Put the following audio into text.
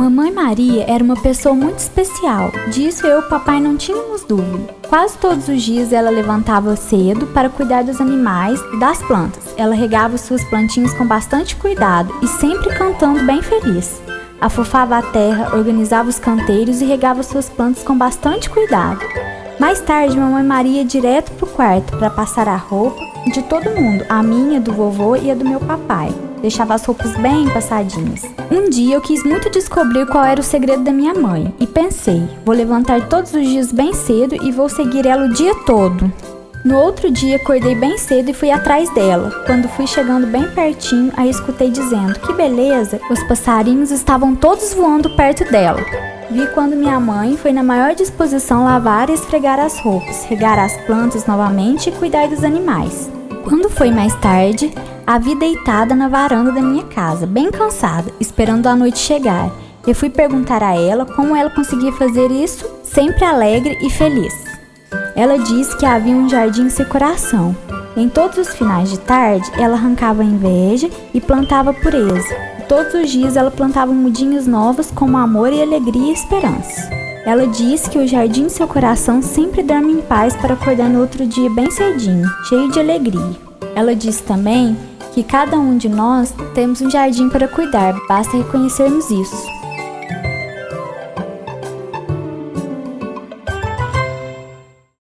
Mamãe Maria era uma pessoa muito especial. Disso eu e o papai não tínhamos dúvida. Quase todos os dias ela levantava cedo para cuidar dos animais e das plantas. Ela regava suas plantinhas com bastante cuidado e sempre cantando bem feliz. Afofava a terra, organizava os canteiros e regava suas plantas com bastante cuidado. Mais tarde, mamãe Maria ia direto para o quarto para passar a roupa de todo mundo, a minha, do vovô e a do meu papai. Deixava as roupas bem passadinhas. Um dia eu quis muito descobrir qual era o segredo da minha mãe e pensei: vou levantar todos os dias bem cedo e vou seguir ela o dia todo. No outro dia acordei bem cedo e fui atrás dela. Quando fui chegando bem pertinho, a escutei dizendo: Que beleza! Os passarinhos estavam todos voando perto dela. Vi quando minha mãe foi na maior disposição lavar e esfregar as roupas, regar as plantas novamente e cuidar dos animais. Quando foi mais tarde, a vi deitada na varanda da minha casa, bem cansada, esperando a noite chegar. Eu fui perguntar a ela como ela conseguia fazer isso, sempre alegre e feliz. Ela disse que havia um jardim em seu coração. Em todos os finais de tarde, ela arrancava inveja e plantava pureza. Todos os dias ela plantava mudinhos novos como amor e alegria e esperança. Ela disse que o jardim em seu coração sempre dorme em paz para acordar no outro dia bem cedinho, cheio de alegria. Ela disse também que cada um de nós temos um jardim para cuidar, basta reconhecermos isso.